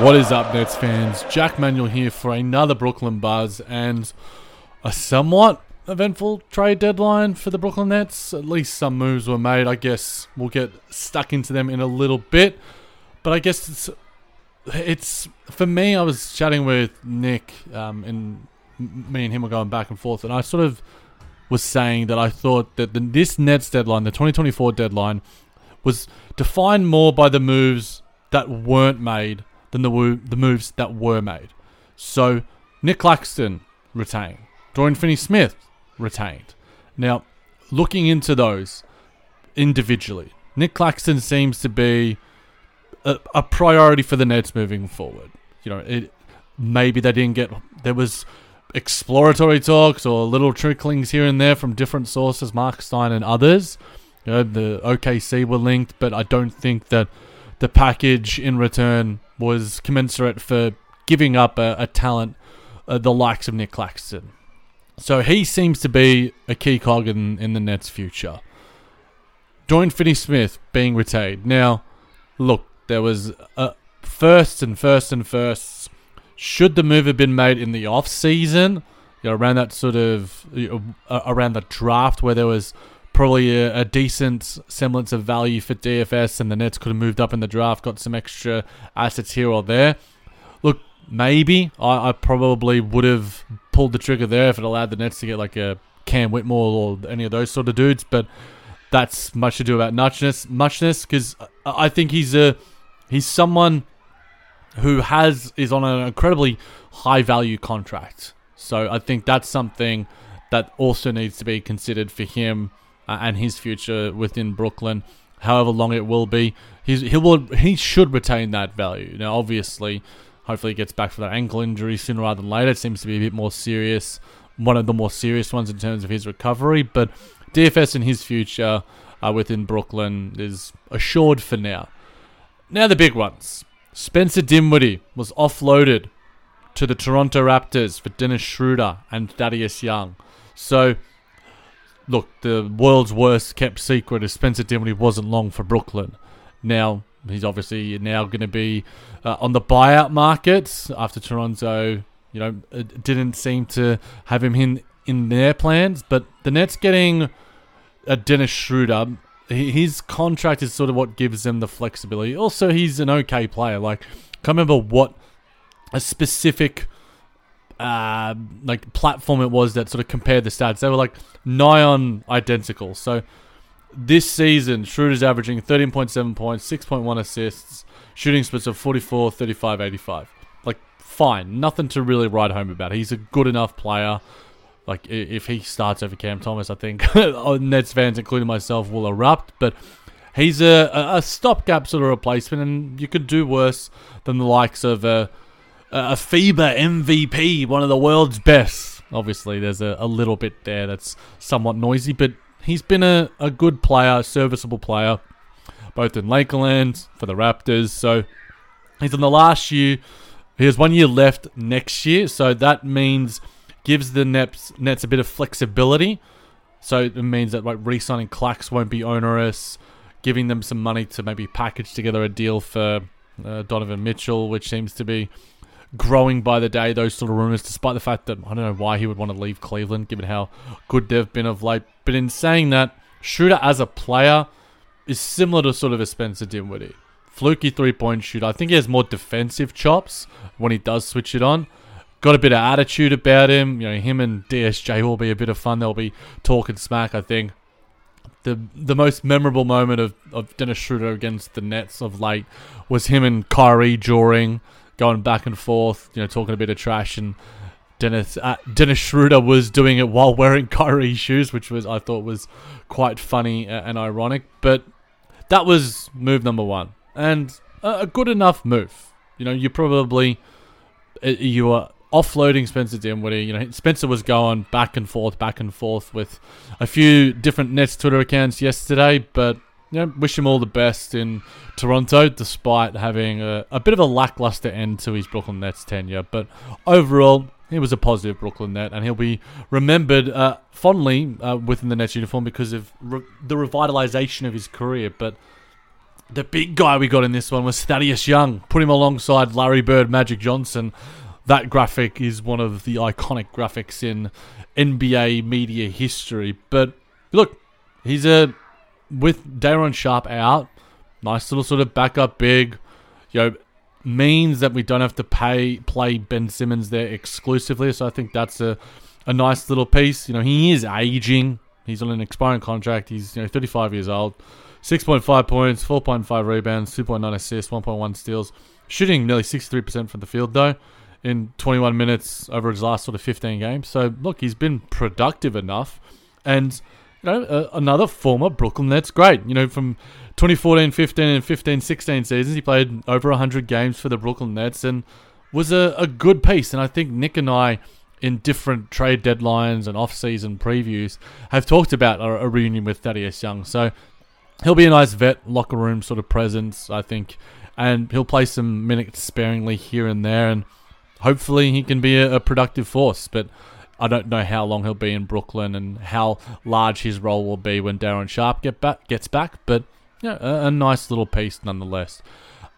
What is up, Nets fans? Jac Manuell here for another Brooklyn Buzz and a somewhat eventful trade deadline for the Brooklyn Nets. At least some moves were made. I guess we'll get stuck into them in a little bit. But I guess it's it's for me. I was chatting with Nick, um, and me and him were going back and forth, and I sort of was saying that I thought that the, this Nets deadline, the 2024 deadline, was defined more by the moves that weren't made than the wo- the moves that were made. So Nic Claxton retained, Dorian Finney-Smith retained. Now, looking into those individually, Nic Claxton seems to be a, a priority for the Nets moving forward. You know, it maybe they didn't get there was exploratory talks or little tricklings here and there from different sources, Marc Stein and others. You know, the OKC were linked, but I don't think that the package in return was commensurate for giving up a, a talent uh, the likes of Nic Claxton. So he seems to be a key cog in, in the Nets' future. Dorian Finney-Smith being retained. Now, look, there was a first and first and firsts. Should the move have been made in the off season, you know, around that sort of you know, around the draft where there was probably a, a, decent semblance of value for DFS, and the Nets could have moved up in the draft, got some extra assets here or there. Look, maybe I, I probably would have pulled the trigger there if it allowed the Nets to get like a Cam Whitmore or any of those sort of dudes, but that's much to do about muchness, muchness, because I think he's a he's someone who has is on an incredibly high value contract. So I think that's something that also needs to be considered for him and his future within Brooklyn, however long it will be. He's, he will he should retain that value. Now, obviously, hopefully he gets back from that ankle injury sooner rather than later. It seems to be a bit more serious, one of the more serious ones in terms of his recovery. But DFS and his future uh, within Brooklyn is assured for now. Now the big ones. Spencer Dinwiddie was offloaded to the Toronto Raptors for Dennis Schroeder and Thaddeus Young. So look, the world's worst kept secret is Spencer Dinwiddie wasn't long for Brooklyn. Now, he's obviously now going to be uh, on the buyout market after Toronto, you know, didn't seem to have him in, in their plans. But the Nets getting a Dennis Schroeder, his contract is sort of what gives them the flexibility. Also, he's an okay player. Like, I can't remember what a specific uh, like platform it was that sort of compared the stats. They were like nigh on identical. So this season, Schroeder's averaging 13.7 points, 6.1 assists, shooting splits of 44, 35, 85. Like, fine. Nothing to really write home about. He's a good enough player. Like, if he starts over Cam Thomas, I think Nets fans, including myself, will erupt. But he's a, a stopgap sort of replacement, and you could do worse than the likes of. Uh, a FIBA MVP, one of the world's best. Obviously, there's a, a little bit there that's somewhat noisy, but he's been a, a good player, serviceable player, both in Lakeland for the Raptors. So he's in the last year. He has one year left next year, so that means gives the Nets Nets a bit of flexibility. So it means that like re-signing Clax won't be onerous, giving them some money to maybe package together a deal for uh, Donovan Mitchell, which seems to be growing by the day. Those sort of rumors, despite the fact that I don't know why he would want to leave Cleveland, given how good they've been of late. But in saying that, Schroeder as a player is similar to sort of a Spencer Dinwiddie. Fluky three point shooter. I think he has more defensive chops when he does switch it on got a bit of attitude about him. You know, him and DSJ will be a bit of fun. They'll be talking smack, I think. The the most memorable moment of, of Dennis Schroeder against the Nets of late was him and Kyrie drawing, going back and forth, you know, talking a bit of trash and Dennis uh, Dennis Schroeder was doing it while wearing Kyrie shoes, which was I thought was quite funny and ironic. But that was move number one, and a good enough move. You know, you probably uh, you are offloading Spencer Dinwiddie. You know, Spencer was going back and forth, back and forth with a few different Nets Twitter accounts yesterday, but you know, wish him all the best in Toronto, despite having a, a bit of a lackluster end to his Brooklyn Nets tenure. But overall, he was a positive Brooklyn Net, and he'll be remembered uh, fondly uh, within the Nets uniform because of re- the revitalization of his career. But the big guy we got in this one was Thaddeus Young. Put him alongside Larry Bird, Magic Johnson that graphic is one of the iconic graphics in NBA media history. But look, he's a with Day'Ron Sharpe out, nice little sort of backup big, you know, means that we don't have to pay play Ben Simmons there exclusively. So I think that's a a nice little piece. You know, he is aging. He's on an expiring contract. He's you know 35 years old. 6.5 points, 4.5 rebounds, 2.9 assists, 1.1 steals. Shooting nearly 63% from the field though in 21 minutes over his last sort of 15 games. So look, he's been productive enough, and you know uh, another former Brooklyn Nets great. You know from 2014, 15, and 15, 16 seasons, he played over 100 games for the Brooklyn Nets and was a, a good piece. And I think Nick and I. In different trade deadlines and off-season previews, have talked about a, a reunion with Thaddeus Young. So he'll be a nice vet locker room sort of presence, I think, and he'll play some minutes sparingly here and there. And hopefully he can be a, a productive force. But I don't know how long he'll be in Brooklyn and how large his role will be when Day'Ron Sharpe get back, gets back. But yeah, a, a, nice little piece nonetheless.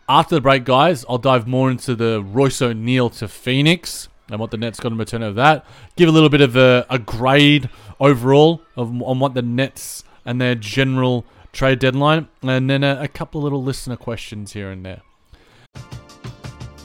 After the break, guys, I'll dive more into the Royce O'Neale to Phoenix and what the Nets got in return of that. Give a little bit of a, a grade overall of, on what the Nets and their general trade deadline, and then a, a couple of little listener questions here and there.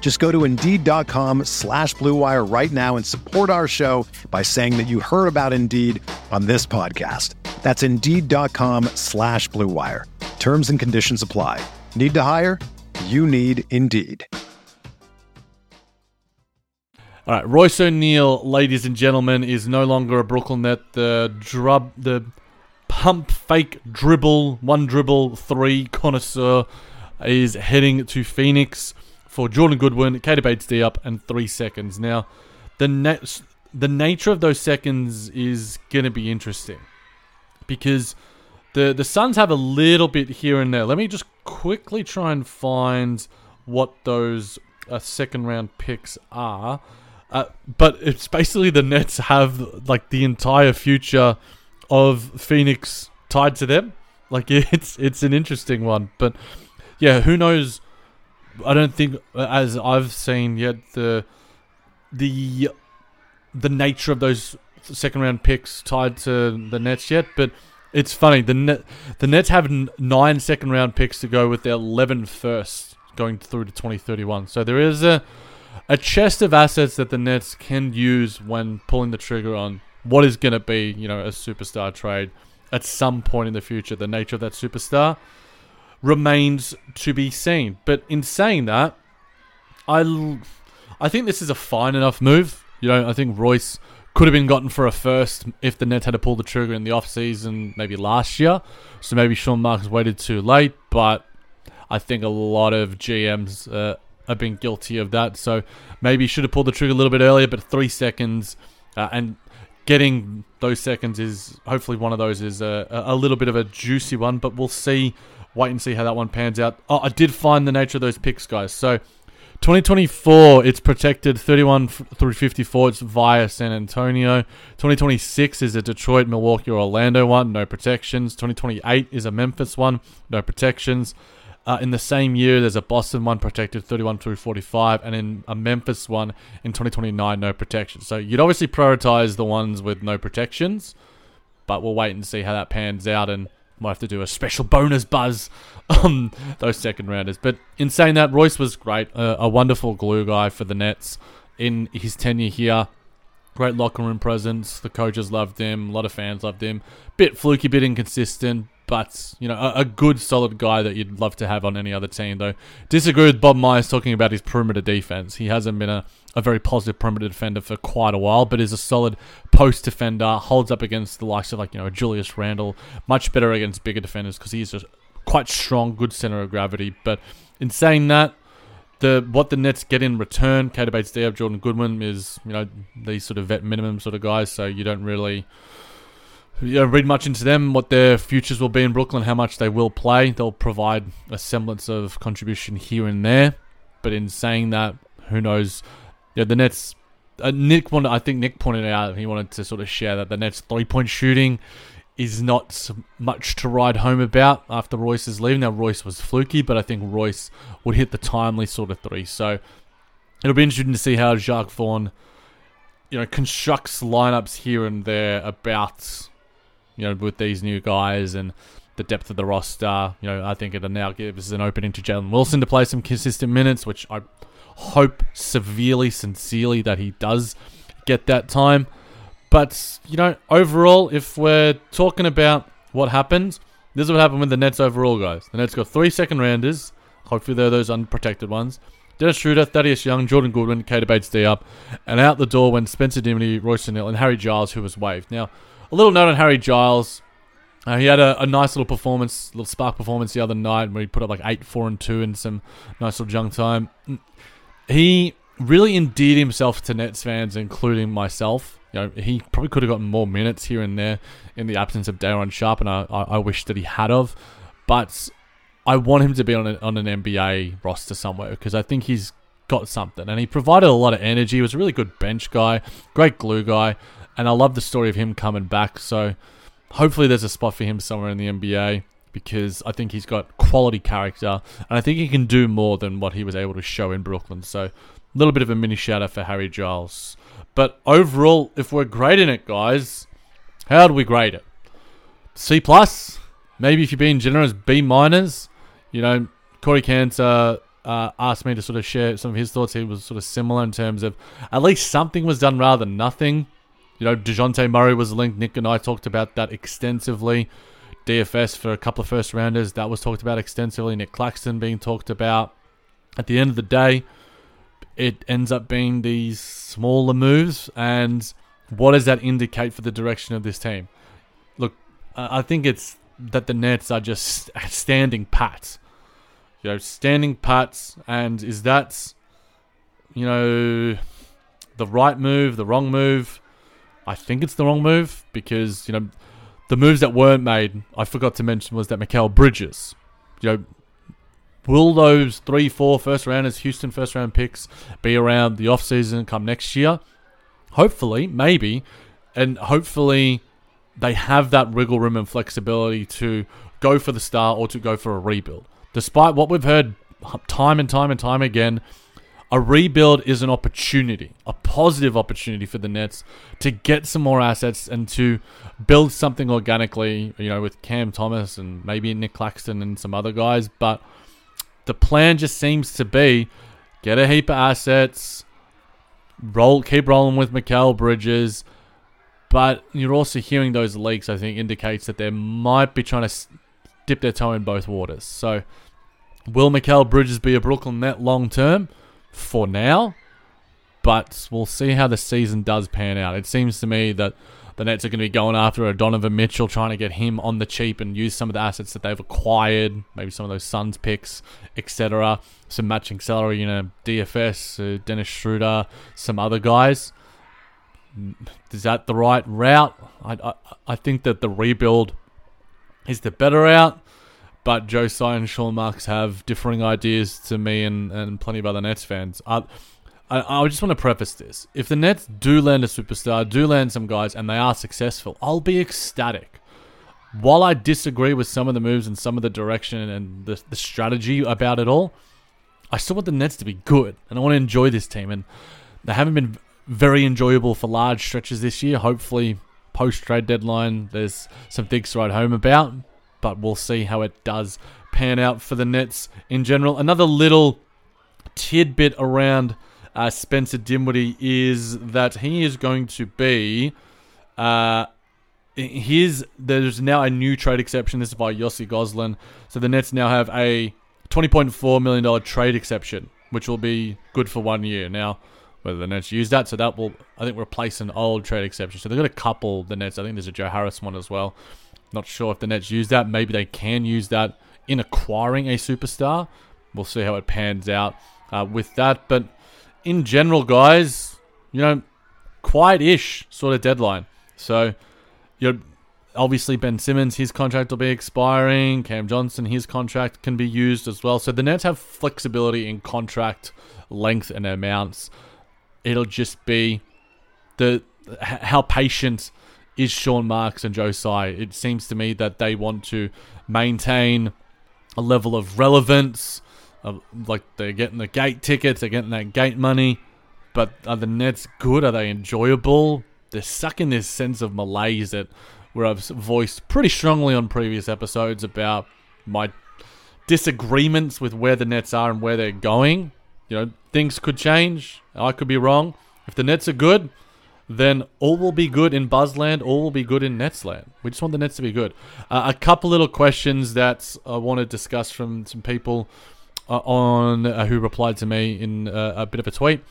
Just go to Indeed.com slash BlueWire right now and support our show by saying that you heard about Indeed on this podcast. That's Indeed.com slash BlueWire. Terms and conditions apply. Need to hire? You need Indeed. All right, Royce O'Neale, ladies and gentlemen, is no longer a Brooklyn Net. The drub, the pump fake dribble, one dribble, three connoisseur is heading to Phoenix for Jordan Goodwin, Keita Bates-Diop, and three seconds. Now, the na- the nature of those seconds is going to be interesting because the the Suns have a little bit here and there. Let me just quickly try and find what those uh, second round picks are. Uh, but it's basically the Nets have like the entire future of Phoenix tied to them. Like it's it's an interesting one, but yeah, who knows I don't think, as I've seen yet, the the the nature of those second round picks tied to the Nets yet. But it's funny the net the Nets have nine second round picks to go with their 11 first going through to 2031. So there is a a chest of assets that the Nets can use when pulling the trigger on what is going to be, you know, a superstar trade at some point in the future. The nature of that superstar remains to be seen. But in saying that, I, I think this is a fine enough move. You know, I think Royce could have been gotten for a first if the Nets had to pull the trigger in the offseason maybe last year. So maybe Sean Marks waited too late, but I think a lot of GMs uh, have been guilty of that. So maybe should have pulled the trigger a little bit earlier, but three seconds uh, and getting those seconds is hopefully one of those is a, a little bit of a juicy one, but we'll see. Wait and see how that one pans out. Oh, I did find the nature of those picks, guys. So 2024, it's protected 31 through 54. It's via San Antonio. 2026 is a Detroit, Milwaukee, or Orlando one, no protections. 2028 is a Memphis one, no protections. Uh, in the same year, there's a Boston one protected 31 through 45, and in a Memphis one in 2029, no protection. So you'd obviously prioritize the ones with no protections, but we'll wait and see how that pans out, and might have to do a special bonus buzz on those second rounders. But in saying that, Royce was great, uh, a wonderful glue guy for the Nets in his tenure here. Great locker room presence. The coaches loved him. A lot of fans loved him. Bit fluky, bit inconsistent, but you know, a, a, good solid guy that you'd love to have on any other team. Though disagree with Bob Myers talking about his perimeter defense. He hasn't been a, a very positive perimeter defender for quite a while, but is a solid post defender. Holds up against the likes of like you know Julius Randle. Much better against bigger defenders because he's a quite strong, good center of gravity. But in saying that. The what the Nets get in return, Keita Bates-Diop, Jordan Goodwin is you know these sort of vet minimum sort of guys, so you don't really read much into them, what their futures will be in Brooklyn, how much they will play. They'll provide a semblance of contribution here and there. But in saying that, who knows? Yeah, the Nets. Uh, Nick wanted, I think Nick pointed out he wanted to sort of share that the Nets three point shooting is not much to ride home about after Royce is leaving. Now Royce was fluky, but I think Royce would hit the timely sort of three. So it'll be interesting to see how Jacque Vaughn, you know, constructs lineups here and there about you know, with these new guys and the depth of the roster. You know, I think it now gives an opening to Jalen Wilson to play some consistent minutes, which I hope severely, sincerely that he does get that time. But, you know, overall, if we're talking about what happened, this is what happened with the Nets overall, guys. The Nets got three second rounders. Hopefully, they're those unprotected ones. Dennis Schroeder, Thaddeus Young, Jordan Goodwin, Keita Bates-Diop, and out the door went Spencer Dinwiddie, Royce O'Neale, and Harry Giles, who was waived. Now, a little note on Harry Giles. Uh, he had a, a, nice little performance, little spark performance the other night where he put up like 8, 4, and 2 in some nice little junk time. He really endeared himself to Nets fans, including myself. You know, he probably could have gotten more minutes here and there in the absence of Day'Ron Sharpe, and I, I, I wish that he had of. But I want him to be on, a, on an NBA roster somewhere because I think he's got something. And he provided a lot of energy. He was a really good bench guy, great glue guy. And I love the story of him coming back. So hopefully there's a spot for him somewhere in the NBA because I think he's got quality character and I think he can do more than what he was able to show in Brooklyn. So a little bit of a mini shout out for Harry Giles. But overall, if we're grading it, guys, how do we grade it? C plus? Maybe if you're being generous, B minus. You know, Corey Cantor uh, asked me to sort of share some of his thoughts. He was sort of similar in terms of at least something was done rather than nothing. You know, Dejounte Murray was linked. Nick and I talked about that extensively. DFS for a couple of first rounders, that was talked about extensively. Nic Claxton being talked about. At the end of the day, it ends up being these smaller moves. And what does that indicate for the direction of this team? Look, I think it's that the Nets are just standing pat. You know, standing pat. And is that, you know, the right move, the wrong move? I think it's the wrong move because, you know, the moves that weren't made, I forgot to mention, was that Mikal Bridges. You know, will those three, four first rounders, Houston first round picks, be around the offseason come next year? Hopefully, maybe. And hopefully they have that wiggle room and flexibility to go for the star or to go for a rebuild. Despite what we've heard time and time and time again, a rebuild is an opportunity, a positive opportunity for the Nets to get some more assets and to build something organically, you know, with Cam Thomas and maybe Nic Claxton and some other guys. But the plan just seems to be get a heap of assets, roll, keep rolling with Mikal Bridges. But you're also hearing those leaks. I think indicates that they might be trying to dip their toe in both waters. So, will Mikal Bridges be a Brooklyn net long term? For now, but we'll see how the season does pan out. It seems to me that the Nets are going to be going after a Donovan Mitchell, trying to get him on the cheap and use some of the assets that they've acquired, maybe some of those Suns picks, etc. Some matching salary, you know, DFS, uh, Dennis Schroeder, some other guys. Is that the right route? I, I, I think that the rebuild is the better route. But Joe Tsai and Sean Marks have differing ideas to me and, and plenty of other Nets fans. I, I, I just want to preface this. If the Nets do land a superstar, do land some guys, and they are successful, I'll be ecstatic. While I disagree with some of the moves and some of the direction and the, the strategy about it all, I still want the Nets to be good, and I want to enjoy this team. And they haven't been very enjoyable for large stretches this year. Hopefully, post trade deadline, there's some things to write home about but we'll see how it does pan out for the Nets in general. Another little tidbit around uh, Spencer Dinwiddie is that he is going to be. Uh, his there's now a new trade exception. This is by Yossi Gozlan. So the Nets now have a $20.4 million trade exception, which will be good for one year. Now, whether the Nets use that, so that will, I think, replace an old trade exception. So they've got a couple, the Nets. I think there's a Joe Harris one as well. Not sure if the Nets use that. Maybe they can use that in acquiring a superstar. We'll see how it pans out uh, with that. But in general, guys, you know, quiet-ish sort of deadline. So, you obviously Ben Simmons, his contract will be expiring. Cam Johnson, his contract can be used as well. So the Nets have flexibility in contract length and amounts. It'll just be the how patient is Sean Marks and Joe. It seems to me that they want to maintain a level of relevance. Of, like they're getting the gate tickets, they're getting that gate money. But are the Nets good? Are they enjoyable? They're sucking this sense of malaise that where I've voiced pretty strongly on previous episodes about my disagreements with where the Nets are and where they're going. You know, things could change. I could be wrong. If the Nets are good, then all will be good in Buzzland, all will be good in Netsland. We just want the Nets to be good. Uh, a couple little questions that I want to discuss from some people uh, on uh, who replied to me in uh, a bit of a tweet.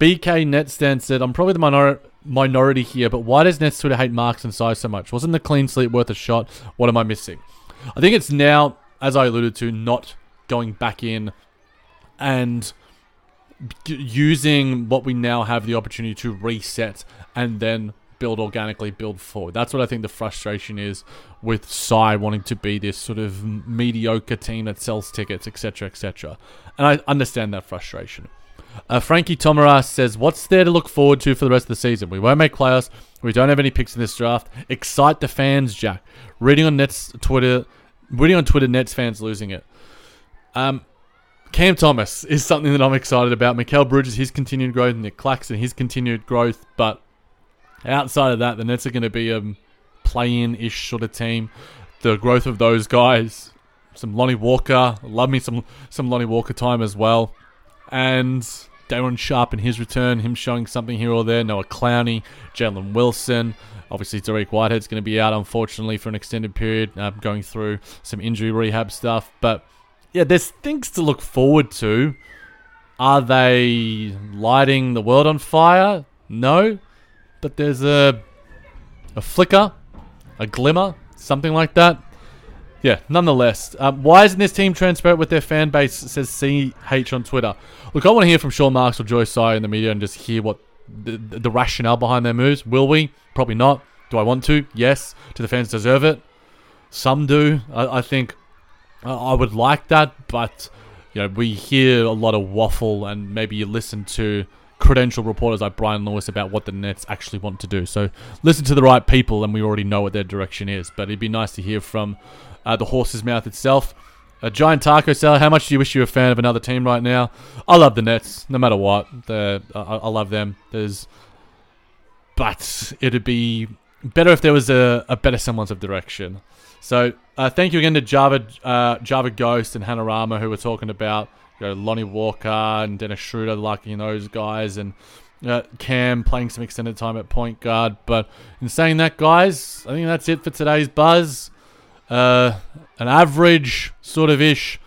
BK Netstand said, I'm probably the minor- minority here, but why does Nets Twitter hate Marks and Tsai so much? Wasn't the clean sleep worth a shot? What am I missing? I think it's now, as I alluded to, not going back in and using what we now have the opportunity to reset and then build organically, build forward. That's what I think the frustration is with Tsai wanting to be this sort of mediocre team that sells tickets, etc., etc. And I understand that frustration. Uh, Frankie Tomaras says, "What's there to look forward to for the rest of the season? We won't make playoffs. We don't have any picks in this draft. Excite the fans, Jac. Reading on Nets Twitter, reading on Twitter, Nets fans losing it. Um, Cam Thomas is something that I'm excited about. Mikal Bridges, his continued growth, Nic Claxton, his continued growth. But outside of that, the Nets are going to be a play-in-ish sort of team. The growth of those guys, some Lonnie Walker, love me some some Lonnie Walker time as well, and Day'Ron Sharpe in his return, him showing something here or there. Noah Clowney, Jalen Wilson. Obviously, Dariq Whitehead's going to be out, unfortunately, for an extended period, uh, going through some injury rehab stuff. But yeah, there's things to look forward to. Are they lighting the world on fire? No, but there's a a flicker, a glimmer, something like that. Yeah, nonetheless, um, why isn't this team transparent with their fan base? Says CH on Twitter. Look, I want to hear from Sean Marks or Joe Tsai in the media and just hear what the, the rationale behind their moves. Will we? Probably not. Do I want to? Yes. Do the fans deserve it? Some do. I, I think I would like that, but you know we hear a lot of waffle, and maybe you listen to credential reporters like Brian Lewis about what the Nets actually want to do. So listen to the right people, and we already know what their direction is. But it'd be nice to hear from uh, the horse's mouth itself. A giant taco seller. How much do you wish you were a fan of another team right now? I love the Nets, no matter what. I, I love them. There's, but it'd be better if there was a, a better semblance of direction. So uh, thank you again to Java uh, Java Ghost and Hanorama who were talking about you know, Lonnie Walker and Dennis Schroeder liking those guys and uh, Cam playing some extended time at point guard. But in saying that, guys, I think that's it for today's buzz. Uh, an average sort of ish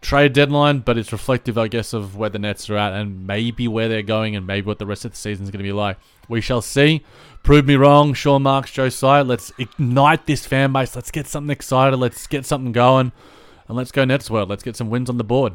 trade deadline, but it's reflective, I guess, of where the Nets are at and maybe where they're going and maybe what the rest of the season is going to be like. We shall see. Prove me wrong, Sean Marks, Joe Tsai. Let's ignite this fan base. Let's get something excited. Let's get something going. And let's go Nets World. Let's get some wins on the board.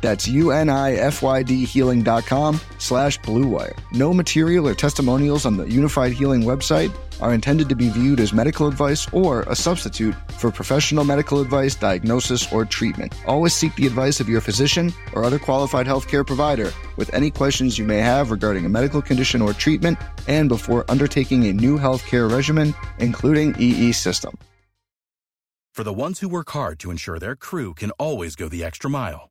That's U-N-I-F-Y-D healing.com slash bluewire. No material or testimonials on the Unifyd Healing website are intended to be viewed as medical advice or a substitute for professional medical advice, diagnosis, or treatment. Always seek the advice of your physician or other qualified healthcare provider with any questions you may have regarding a medical condition or treatment and before undertaking a new healthcare regimen, including EE system. For the ones who work hard to ensure their crew can always go the extra mile,